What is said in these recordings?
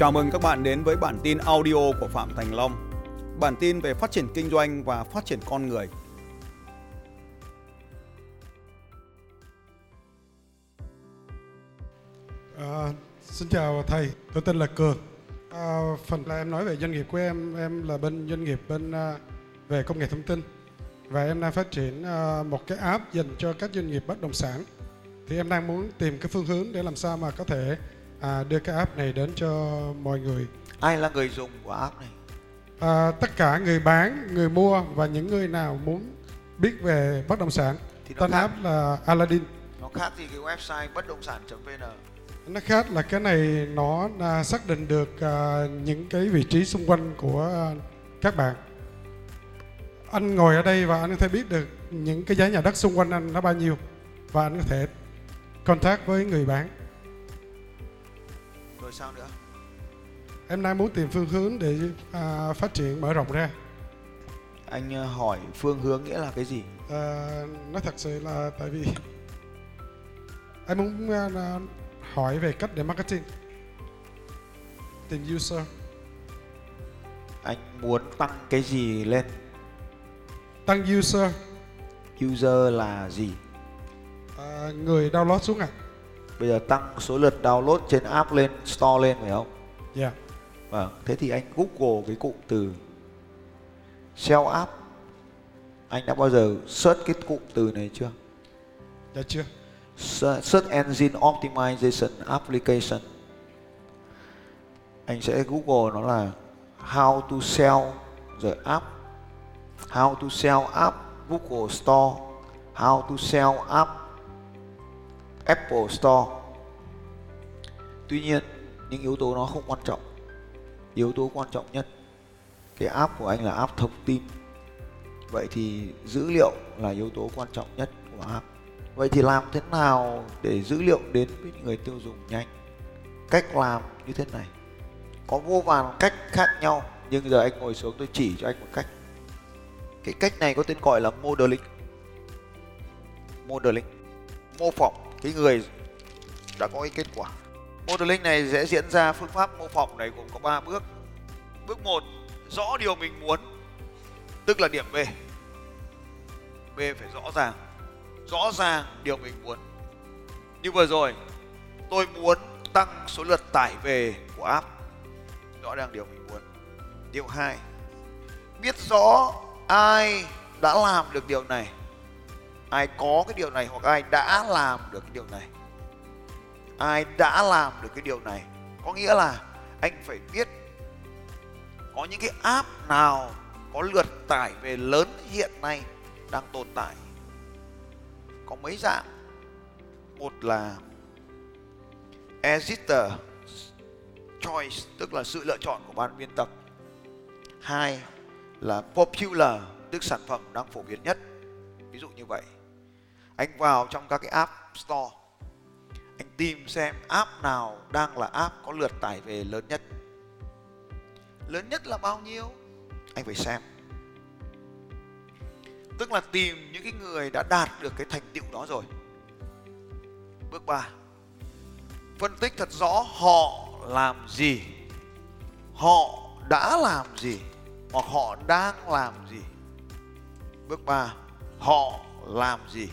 Chào mừng các bạn đến với bản tin audio của Phạm Thành Long. Bản tin về phát triển kinh doanh và phát triển con người. À, xin chào thầy, tôi tên là Cường. À, phần là em nói về doanh nghiệp của em, em là bên doanh nghiệp bên à, về công nghệ thông tin và em đang phát triển à, một cái app dành cho các doanh nghiệp bất động sản. Thì em đang muốn tìm cái phương hướng để làm sao mà có thể à, đưa cái app này đến cho mọi người. ai là người dùng của app này À, tất cả người bán, người mua và những người nào muốn biết về bất động sản. thì Tên khác app là Aladdin. nó khác gì cái website bất động sản.vn nó khác là cái này nó à, xác định được à, những cái vị trí xung quanh của à, các bạn anh ngồi ở đây và anh có thể biết được những cái giá nhà đất xung quanh anh nó bao nhiêu và anh có thể contact với người bán rồi sao nữa? Em đang muốn tìm phương hướng để à, phát triển mở rộng ra. Anh ờ, hỏi phương hướng nghĩa là cái gì? À, nó thật sự là tại vì em muốn à, à, hỏi về cách để marketing. Tìm user. Anh muốn tăng cái gì lên? Tăng user. User là gì? À, người download xuống ạ bây giờ tăng số lượt download trên app lên store lên phải không? Dạ vâng thế thì anh google cái cụm từ sell app. Anh đã bao giờ search cái cụm từ này chưa? Dạ chưa? Se- search engine optimization application. Anh sẽ google nó là how to sell the app. How to sell app google store. How to sell app apple store tuy nhiên, những yếu tố nó không quan trọng yếu tố quan trọng nhất, cái app của anh là app thông tin vậy thì dữ liệu là yếu tố quan trọng nhất của app Vậy thì làm thế nào để dữ liệu đến với người tiêu dùng nhanh? Cách làm như thế này. Có vô vàn cách khác nhau, nhưng giờ anh ngồi xuống tôi chỉ cho anh một cách. Cái cách này có tên gọi là modeling. Modeling. Mô phỏng cái người đã có cái kết quả. Modeling này sẽ diễn ra phương pháp mô phỏng này gồm có 3 bước. Bước 1, rõ điều mình muốn, tức là điểm B. B phải rõ ràng rõ ràng điều mình muốn. Như vừa rồi, tôi muốn tăng số lượt tải về của app. Rõ ràng điều mình muốn. Điều hai, biết rõ ai đã làm được điều này. Ai có cái điều này hoặc ai đã làm được cái điều này. Ai đã làm được cái điều này. Có nghĩa là anh phải biết có những cái app nào có lượt tải về lớn hiện nay đang tồn tại. Có mấy dạng. Một là editor choice, tức là sự lựa chọn của ban biên tập. Hai là popular, tức sản phẩm đang phổ biến nhất. Ví dụ như vậy anh vào trong các cái app store. Anh tìm xem app nào đang là app có lượt tải về lớn nhất. Lớn nhất là bao nhiêu? Anh phải xem. Tức là tìm những cái người đã đạt được cái thành tựu đó rồi. Bước 3 phân tích thật rõ họ làm gì. Họ đã làm gì hoặc họ đang làm gì. Bước 3 họ làm gì?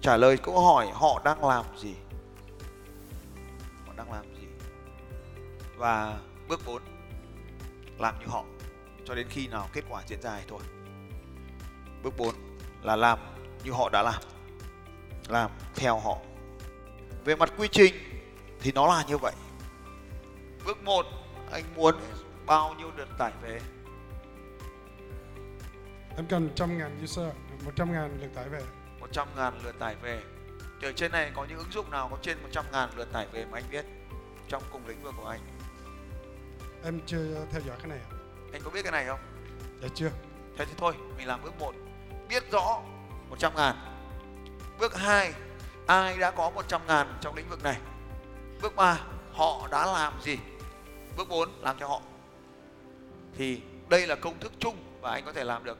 Trả lời câu hỏi, họ đang làm gì họ đang làm gì và bước 4 làm như họ, cho đến khi nào kết quả diễn ra thì thôi Bước 4 là làm như họ đã làm. Làm theo họ. Về mặt quy trình thì nó là như vậy. Bước 1 anh muốn bao nhiêu lượt tải về? em cần trăm ngàn user, một trăm ngàn lượt tải về 100 ngàn lượt tải về. Thì ở trên này có những ứng dụng nào có trên 100 ngàn lượt tải về mà anh biết trong cùng lĩnh vực của anh? em chưa theo dõi cái này Anh có biết cái này không? dạ chưa Thế thì thôi, mình làm bước 1. Biết rõ 100 ngàn. Bước 2, ai đã có 100 ngàn trong lĩnh vực này? Bước 3, họ đã làm gì? Bước 4, làm cho họ. Thì đây là công thức chung và anh có thể làm được.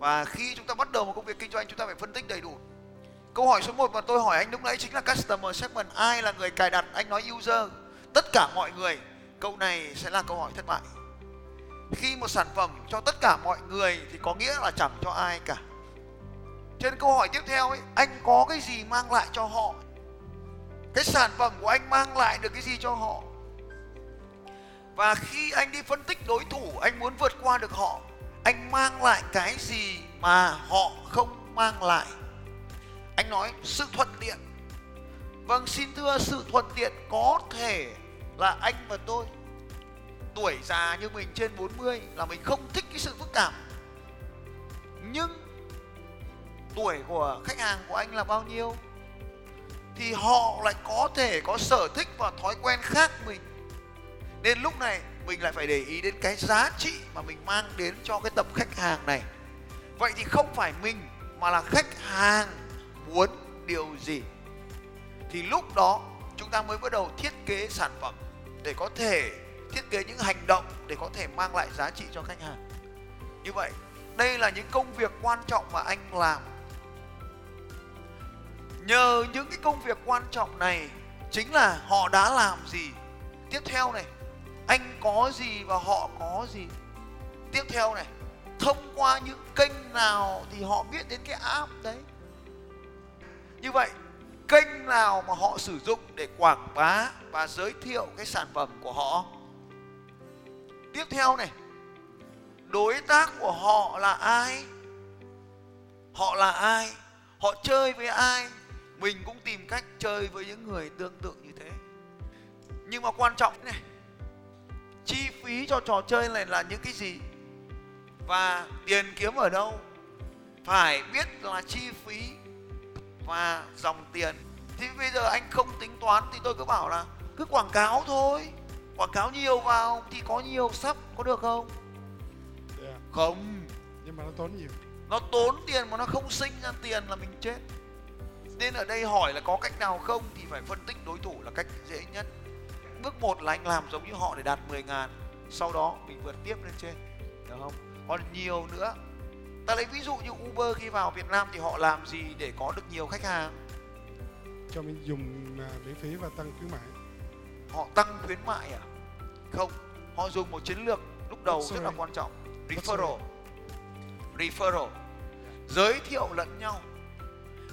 Và khi chúng ta bắt đầu một công việc kinh doanh chúng ta phải phân tích đầy đủ. Câu hỏi số 1 mà tôi hỏi anh lúc nãy chính là customer segment, ai là người cài đặt? Anh nói user. tất cả mọi người câu này sẽ là câu hỏi thất bại khi một sản phẩm cho tất cả mọi người thì có nghĩa là chẳng cho ai cả trên câu hỏi tiếp theo ấy anh có cái gì mang lại cho họ cái sản phẩm của anh mang lại được cái gì cho họ và khi anh đi phân tích đối thủ anh muốn vượt qua được họ anh mang lại cái gì mà họ không mang lại? Anh nói, sự thuận tiện. Vâng xin thưa, sự thuận tiện có thể là anh và tôi. Tuổi già như mình trên 40 là mình không thích cái sự phức tạp. Nhưng tuổi của khách hàng của anh là bao nhiêu? Thì họ lại có thể có sở thích và thói quen khác mình. Nên lúc này mình lại phải để ý đến cái giá trị mà mình mang đến cho cái tập khách hàng này. Vậy thì không phải mình, mà là khách hàng muốn điều gì? Thì lúc đó, chúng ta mới bắt đầu thiết kế sản phẩm để có thể thiết kế những hành động để có thể mang lại giá trị cho khách hàng. Như vậy, đây là những công việc quan trọng mà anh làm. Nhờ những cái công việc quan trọng này chính là họ đã làm gì? Tiếp theo này anh có gì và họ có gì. Tiếp theo này, thông qua những kênh nào thì họ biết đến cái app đấy. Như vậy, kênh nào mà họ sử dụng để quảng bá và giới thiệu cái sản phẩm của họ? Tiếp theo này, đối tác của họ là ai? Họ là ai? Họ chơi với ai? Mình cũng tìm cách chơi với những người tương tự như thế. Nhưng mà quan trọng này phí cho trò chơi này là những cái gì? Và tiền kiếm ở đâu? Phải biết là chi phí và dòng tiền. Thì bây giờ anh không tính toán thì tôi cứ bảo là cứ quảng cáo thôi. Quảng cáo nhiều vào thì có nhiều sắp có được không? Yeah. không. Nhưng mà nó tốn nhiều. Nó tốn tiền mà nó không sinh ra tiền là mình chết. Nên ở đây hỏi là có cách nào không thì phải phân tích đối thủ là cách dễ nhất. Bước một là anh làm giống như họ để đạt 10 ngàn sau đó mình vượt tiếp lên trên được không? Còn nhiều nữa ta lấy ví dụ như Uber khi vào Việt Nam thì họ làm gì để có được nhiều khách hàng? Cho mình dùng à, miễn phí và tăng khuyến mại. Họ tăng khuyến mại à? Không họ dùng một chiến lược lúc đầu rất là quan trọng. Referral. Referral. Giới thiệu lẫn nhau.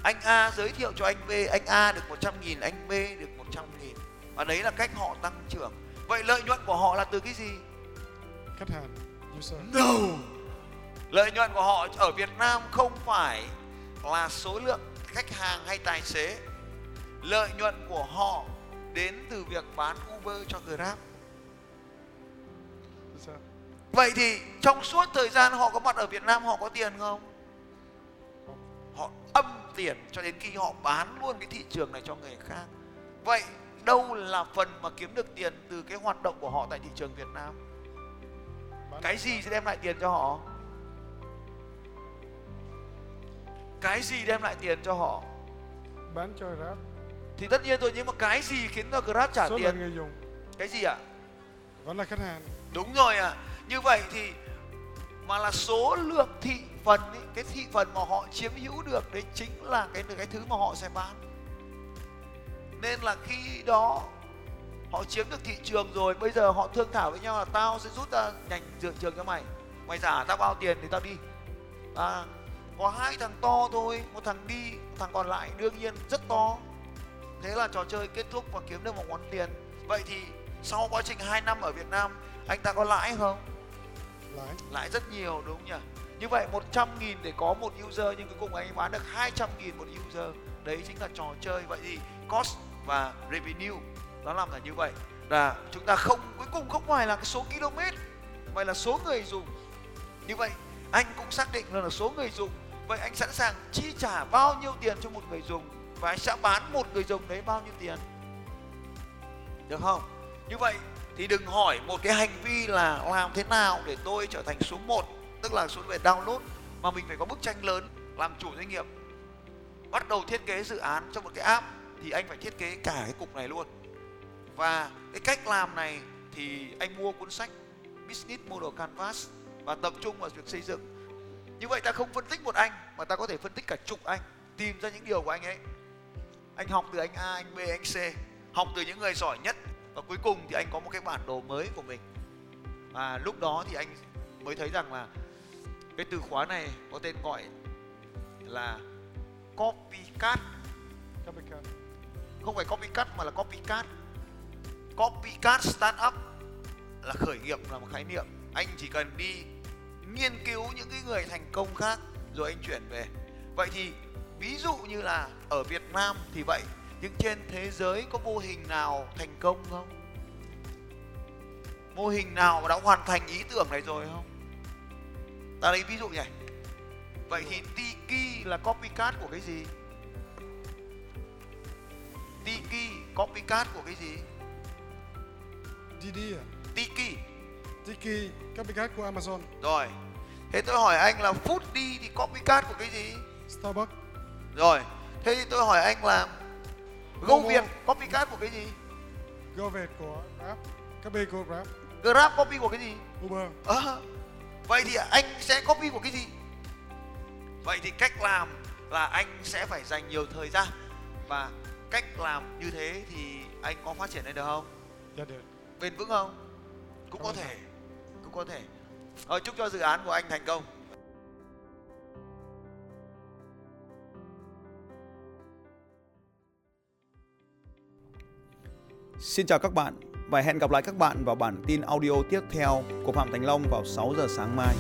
Anh A giới thiệu cho anh B anh A được 100 nghìn anh B được 100 nghìn. Và đấy là cách họ tăng trưởng vậy lợi nhuận của họ là từ cái gì khách hàng user No. Lợi nhuận của họ ở Việt Nam không phải là số lượng khách hàng hay tài xế. Lợi nhuận của họ đến từ việc bán Uber cho Grab. Vậy thì trong suốt thời gian họ có mặt ở Việt Nam họ có tiền không? Họ âm tiền cho đến khi họ bán luôn cái thị trường này cho người khác. Vậy đâu là phần mà kiếm được tiền từ cái hoạt động của họ tại thị trường Việt Nam? cái gì sẽ đem lại tiền cho họ? Cái gì đem lại tiền cho họ? Bán cho Grab. Thì tất nhiên rồi nhưng mà cái gì khiến cho grab trả số tiền? lượng người dùng. Cái gì ạ? Vẫn là khách hàng. Đúng rồi ạ. Như vậy thì mà là số lượng thị phần ấy, cái thị phần mà họ chiếm hữu được đấy chính là cái cái thứ mà họ sẽ bán nên là khi đó họ chiếm được thị trường rồi bây giờ họ thương thảo với nhau là tao sẽ rút ra nhành thị trường cho mày. Mày trả tao bao tiền thì tao đi. À, có hai thằng to thôi một thằng đi một thằng còn lại đương nhiên rất to. Thế là trò chơi kết thúc và kiếm được một món tiền. Vậy thì sau quá trình 2 năm ở Việt Nam anh ta có lãi không? Lãi. Lãi rất nhiều đúng không nhỉ? Như vậy 100 nghìn để có một user nhưng cuối cùng anh ấy bán được 200 nghìn một user. Đấy chính là trò chơi. Vậy thì cost và revenue, nó làm là như vậy. Là chúng ta không, cuối cùng không phải là cái số km mà là số người dùng. Như vậy, anh cũng xác định là số người dùng. Vậy anh sẵn sàng chi trả bao nhiêu tiền cho một người dùng? Và anh sẽ bán một người dùng đấy bao nhiêu tiền? Được không? Như vậy thì đừng hỏi một cái hành vi là làm thế nào để tôi trở thành số 1 tức là số về download, mà mình phải có bức tranh lớn làm chủ doanh nghiệp. Bắt đầu thiết kế dự án cho một cái app thì anh phải thiết kế cả cái cục này luôn. Và cái cách làm này thì anh mua cuốn sách Business Model Canvas và tập trung vào việc xây dựng. Như vậy ta không phân tích một anh, mà ta có thể phân tích cả chục anh, tìm ra những điều của anh ấy. Anh học từ anh A, anh B, anh C, học từ những người giỏi nhất. Và cuối cùng thì anh có một cái bản đồ mới của mình. Và lúc đó thì anh mới thấy rằng là cái từ khóa này có tên gọi là copycat. Copycat không phải copycat mà là copycat copycat startup là khởi nghiệp là một khái niệm. Anh chỉ cần đi nghiên cứu những cái người thành công khác rồi anh chuyển về. Vậy thì ví dụ như là ở Việt Nam thì vậy, nhưng trên thế giới có mô hình nào thành công không? Mô hình nào mà đã hoàn thành ý tưởng này rồi không? Ta lấy ví dụ nhỉ. Vậy thì Tiki là copycat của cái gì? Tiki copycat của cái gì? DD à? Tiki. Tiki, copycat của Amazon. rồi. Thế tôi hỏi anh là Foodie thì copycat của cái gì? Starbucks, rồi. Thế thì tôi hỏi anh là Go. Việt copycat của cái gì? GoViet của Grab, copy của Grab, Grab copy của cái gì? Uber. Ờ, vậy thì anh sẽ copy của cái gì? Vậy thì cách làm là anh sẽ phải dành nhiều thời gian và cách làm như thế thì anh có phát triển lên được không? Dạ được. bền vững không? Cũng có Cảm ơn thể cũng có thể. Ờ, chúc cho dự án của anh thành công. Xin chào các bạn và hẹn gặp lại các bạn vào bản tin audio tiếp theo của Phạm Thành Long vào 6 giờ sáng mai.